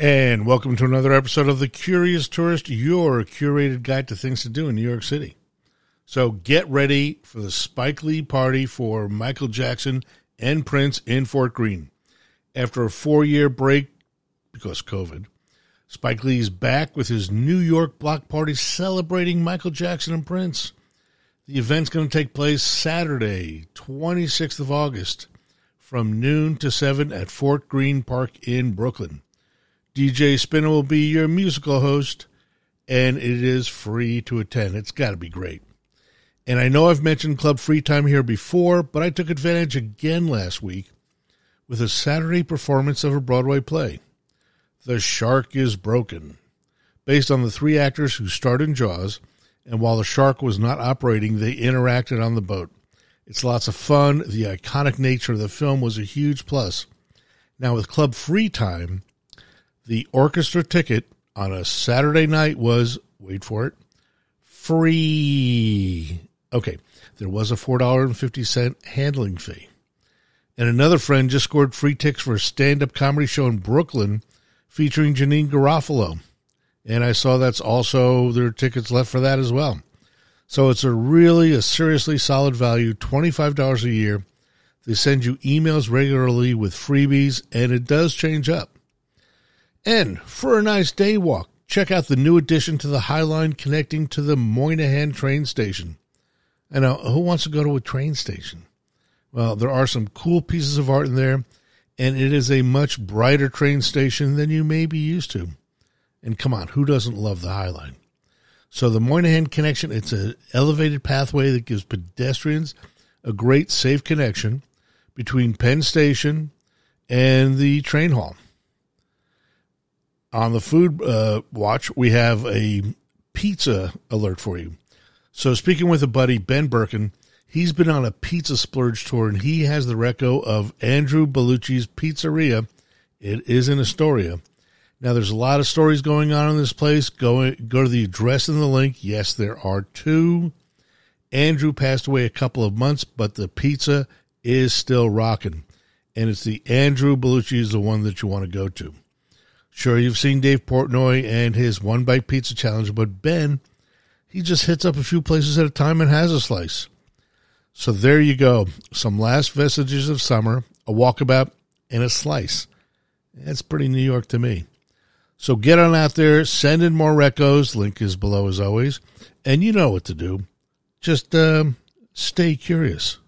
And welcome to another episode of The Curious Tourist, your curated guide to things to do in New York City. So get ready for the Spike Lee party for Michael Jackson and Prince in Fort Greene. After a four year break because COVID, Spike Lee's back with his New York block party celebrating Michael Jackson and Prince. The event's going to take place Saturday, 26th of August, from noon to 7 at Fort Greene Park in Brooklyn. DJ Spinna will be your musical host, and it is free to attend. It's got to be great. And I know I've mentioned Club Free Time here before, but I took advantage again last week with a Saturday performance of a Broadway play, The Shark is Broken, based on the three actors who starred in Jaws, and while the shark was not operating, they interacted on the boat. It's lots of fun. The iconic nature of the film was a huge plus. Now, with Club Free Time, the orchestra ticket on a Saturday night was, wait for it, free. Okay, there was a $4.50 handling fee. And another friend just scored free tickets for a stand up comedy show in Brooklyn featuring Janeane Garofalo. And I saw that's also there are tickets left for that as well. So it's a really a seriously solid value, $25 a year. They send you emails regularly with freebies and it does change up. And for a nice day walk, check out the new addition to the High Line connecting to the Moynihan train station. And now, who wants to go to a train station? Well, there are some cool pieces of art in there, and it is a much brighter train station than you may be used to. And come on, who doesn't love the High Line? So the Moynihan connection, it's an elevated pathway that gives pedestrians a great safe connection between Penn Station and the train hall on the food uh, watch, we have a pizza alert for you. So, speaking with a buddy, Ben Birkin, he's been on a pizza splurge tour and he has the reco of Andrew Bellucci's Pizzeria. It is in Astoria. Now, there's a lot of stories going on in this place. Go, go to the address in the link. Yes, there are two. Andrew passed away a couple of months, but the pizza is still rocking. And it's the Andrew Bellucci is the one that you want to go to. Sure, you've seen Dave Portnoy and his one bite pizza challenge, but Ben, he just hits up a few places at a time and has a slice. So there you go. Some last vestiges of summer, a walkabout, and a slice. That's pretty New York to me. So get on out there, send in more recos. Link is below as always. And you know what to do. Just um, stay curious.